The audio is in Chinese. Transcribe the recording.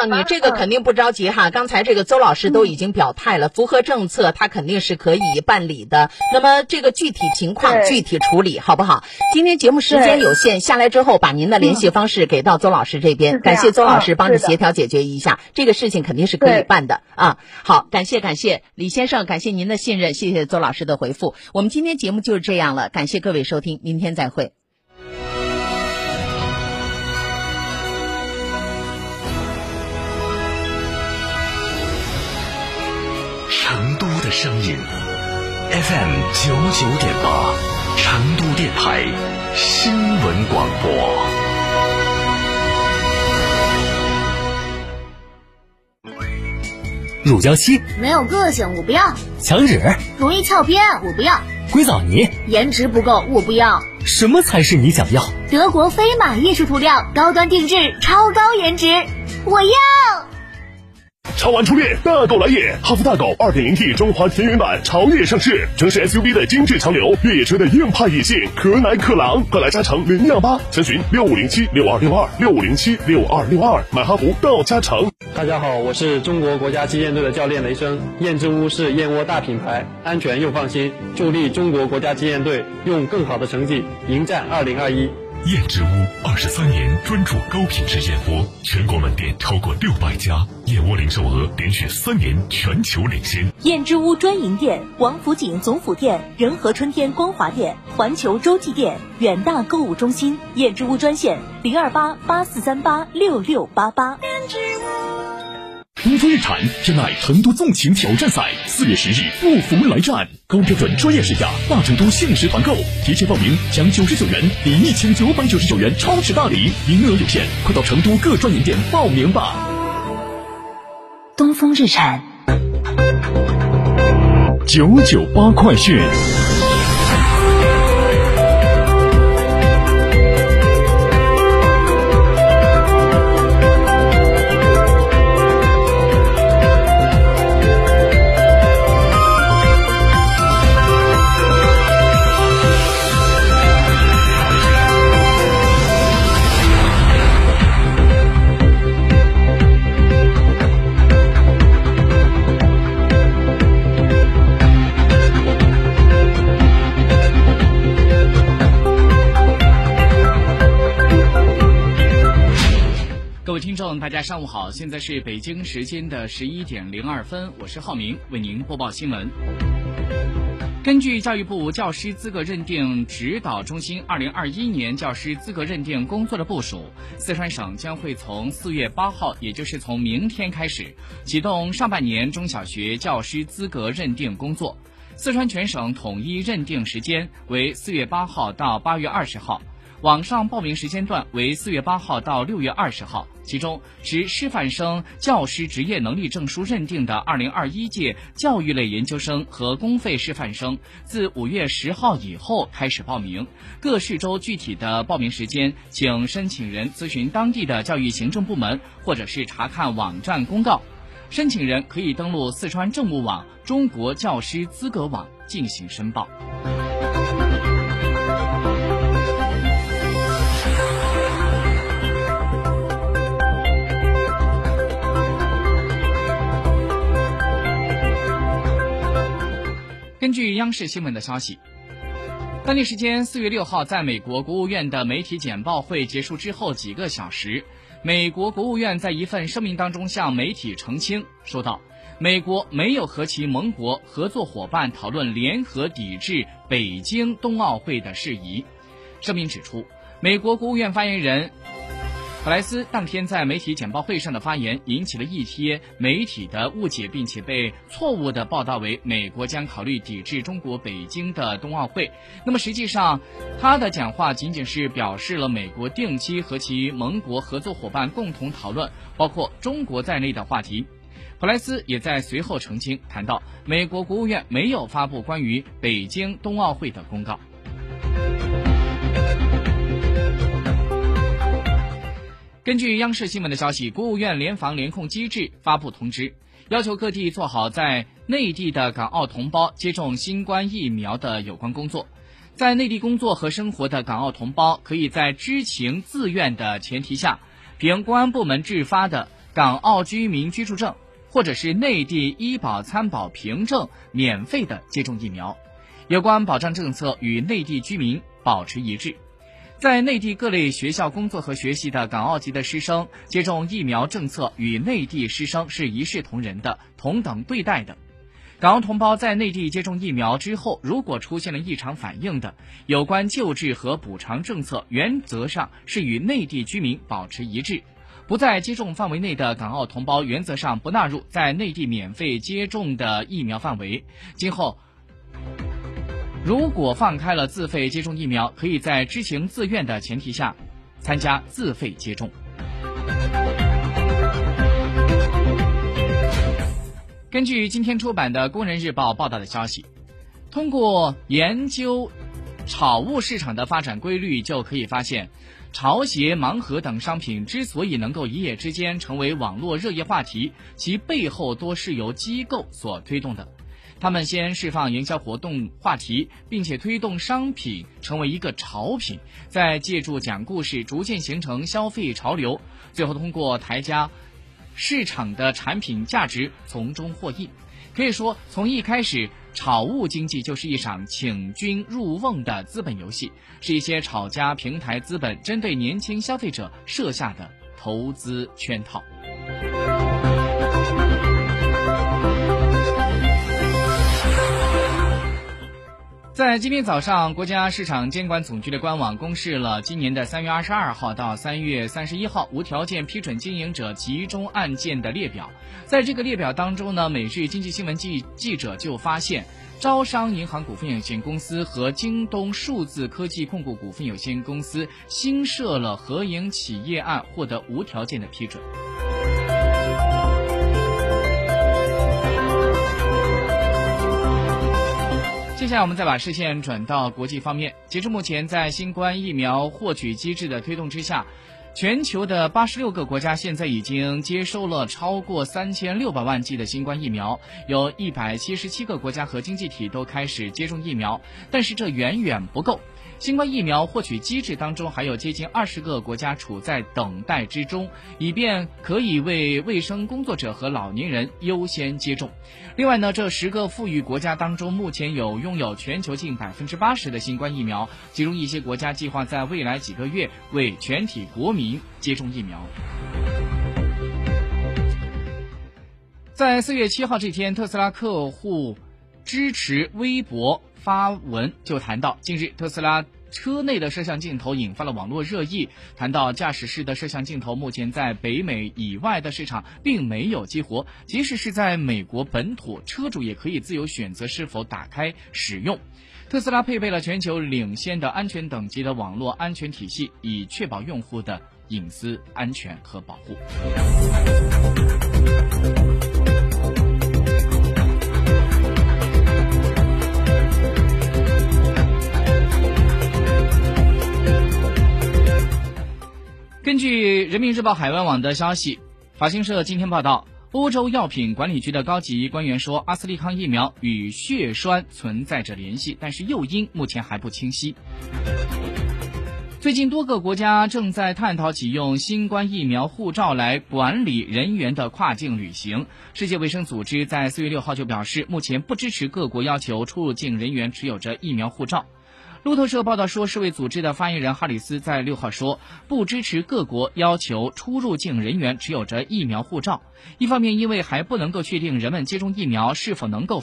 啊，你这个肯定不着急哈。刚才这个邹老师都已经表态了，符合政策，他肯定是可以办理的。那么这个具体情况具体处理好不好？今天节目时间有限，下来之后把您的联系方式给到邹老师这边，感谢邹老师帮着协调解决一下，这个事情肯定是可以办的啊。好，感谢感谢李先生，感谢您的信任，谢谢邹老师的回复。我们今天节目就是这样了，感谢各位收听，明天再会。成都的声音，FM 九九点八，成都电台新闻广播。乳胶漆没有个性，我不要；墙纸容易翘边，我不要；硅藻泥颜值不够，我不要。什么才是你想要？德国飞马艺术涂料，高端定制，超高颜值，我要。超玩初恋，大狗来也！哈弗大狗 2.0T 中华田园版潮野上市，城市 SUV 的精致潮流，越野车的硬派野性，可奶可狼，快来加诚零幺八，详询六五零七六二六二六五零七六二六二，买哈弗到加诚。大家好，我是中国国家击剑队的教练雷声。燕之屋是燕窝大品牌，安全又放心，助力中国国家击剑队用更好的成绩迎战二零二一。燕之屋二十三年专注高品质燕窝，全国门店超过六百家，燕窝零售额连续三年全球领先。燕之屋专营店：王府井总府店、仁和春天光华店、环球洲际店、远大购物中心。燕之屋专线：零二八八四三八六六八八。东风日产天籁成都纵情挑战赛四月十日不服来战，高标准专业试驾，大成都限时团购，提前报名享九十九元抵一千九百九十九元超值大礼，名额有限，快到成都各专营店报名吧。东风日产九九八快讯。大家上午好，现在是北京时间的十一点零二分，我是浩明，为您播报新闻。根据教育部教师资格认定指导中心二零二一年教师资格认定工作的部署，四川省将会从四月八号，也就是从明天开始，启动上半年中小学教师资格认定工作。四川全省统一认定时间为四月八号到八月二十号。网上报名时间段为四月八号到六月二十号，其中持师范生教师职业能力证书认定的二零二一届教育类研究生和公费师范生，自五月十号以后开始报名。各市州具体的报名时间，请申请人咨询当地的教育行政部门，或者是查看网站公告。申请人可以登录四川政务网、中国教师资格网进行申报。根据央视新闻的消息，当地时间四月六号，在美国国务院的媒体简报会结束之后几个小时，美国国务院在一份声明当中向媒体澄清，说道：“美国没有和其盟国合作伙伴讨论联合抵制北京冬奥会的事宜。”声明指出，美国国务院发言人。普莱斯当天在媒体简报会上的发言引起了一些媒体的误解，并且被错误的报道为美国将考虑抵制中国北京的冬奥会。那么实际上，他的讲话仅仅是表示了美国定期和其盟国合作伙伴共同讨论包括中国在内的话题。普莱斯也在随后澄清，谈到美国国务院没有发布关于北京冬奥会的公告。根据央视新闻的消息，国务院联防联控机制发布通知，要求各地做好在内地的港澳同胞接种新冠疫苗的有关工作。在内地工作和生活的港澳同胞，可以在知情自愿的前提下，凭公安部门制发的港澳居民居住证或者是内地医保参保凭证免费的接种疫苗。有关保障政策与内地居民保持一致。在内地各类学校工作和学习的港澳籍的师生接种疫苗政策与内地师生是一视同仁的、同等对待的。港澳同胞在内地接种疫苗之后，如果出现了异常反应的，有关救治和补偿政策原则上是与内地居民保持一致。不在接种范围内的港澳同胞原则上不纳入在内地免费接种的疫苗范围。今后。如果放开了自费接种疫苗，可以在知情自愿的前提下参加自费接种。根据今天出版的《工人日报》报道的消息，通过研究炒物市场的发展规律，就可以发现，潮鞋、盲盒等商品之所以能够一夜之间成为网络热议话题，其背后多是由机构所推动的。他们先释放营销活动话题，并且推动商品成为一个潮品，再借助讲故事逐渐形成消费潮流，最后通过抬价市场的产品价值从中获益。可以说，从一开始，炒物经济就是一场请君入瓮的资本游戏，是一些炒家平台资本针对年轻消费者设下的投资圈套。在今天早上，国家市场监管总局的官网公示了今年的三月二十二号到三月三十一号无条件批准经营者集中案件的列表。在这个列表当中呢，每日经济新闻记记者就发现，招商银行股份有限公司和京东数字科技控股股份有限公司新设了合营企业案，获得无条件的批准。接下来，我们再把视线转到国际方面。截至目前，在新冠疫苗获取机制的推动之下，全球的八十六个国家现在已经接收了超过三千六百万剂的新冠疫苗，有一百七十七个国家和经济体都开始接种疫苗，但是这远远不够。新冠疫苗获取机制当中，还有接近二十个国家处在等待之中，以便可以为卫生工作者和老年人优先接种。另外呢，这十个富裕国家当中，目前有拥有全球近百分之八十的新冠疫苗，其中一些国家计划在未来几个月为全体国民接种疫苗。在四月七号这天，特斯拉客户支持微博。发文就谈到，近日特斯拉车内的摄像镜头引发了网络热议。谈到驾驶室的摄像镜头，目前在北美以外的市场并没有激活，即使是在美国本土，车主也可以自由选择是否打开使用。特斯拉配备了全球领先的安全等级的网络安全体系，以确保用户的隐私安全和保护。根据人民日报海外网的消息，法新社今天报道，欧洲药品管理局的高级官员说，阿斯利康疫苗与血栓存在着联系，但是诱因目前还不清晰。最近，多个国家正在探讨启用新冠疫苗护照来管理人员的跨境旅行。世界卫生组织在四月六号就表示，目前不支持各国要求出入境人员持有着疫苗护照。路透社报道说，世卫组织的发言人哈里斯在六号说，不支持各国要求出入境人员持有着疫苗护照。一方面，因为还不能够确定人们接种疫苗是否能够。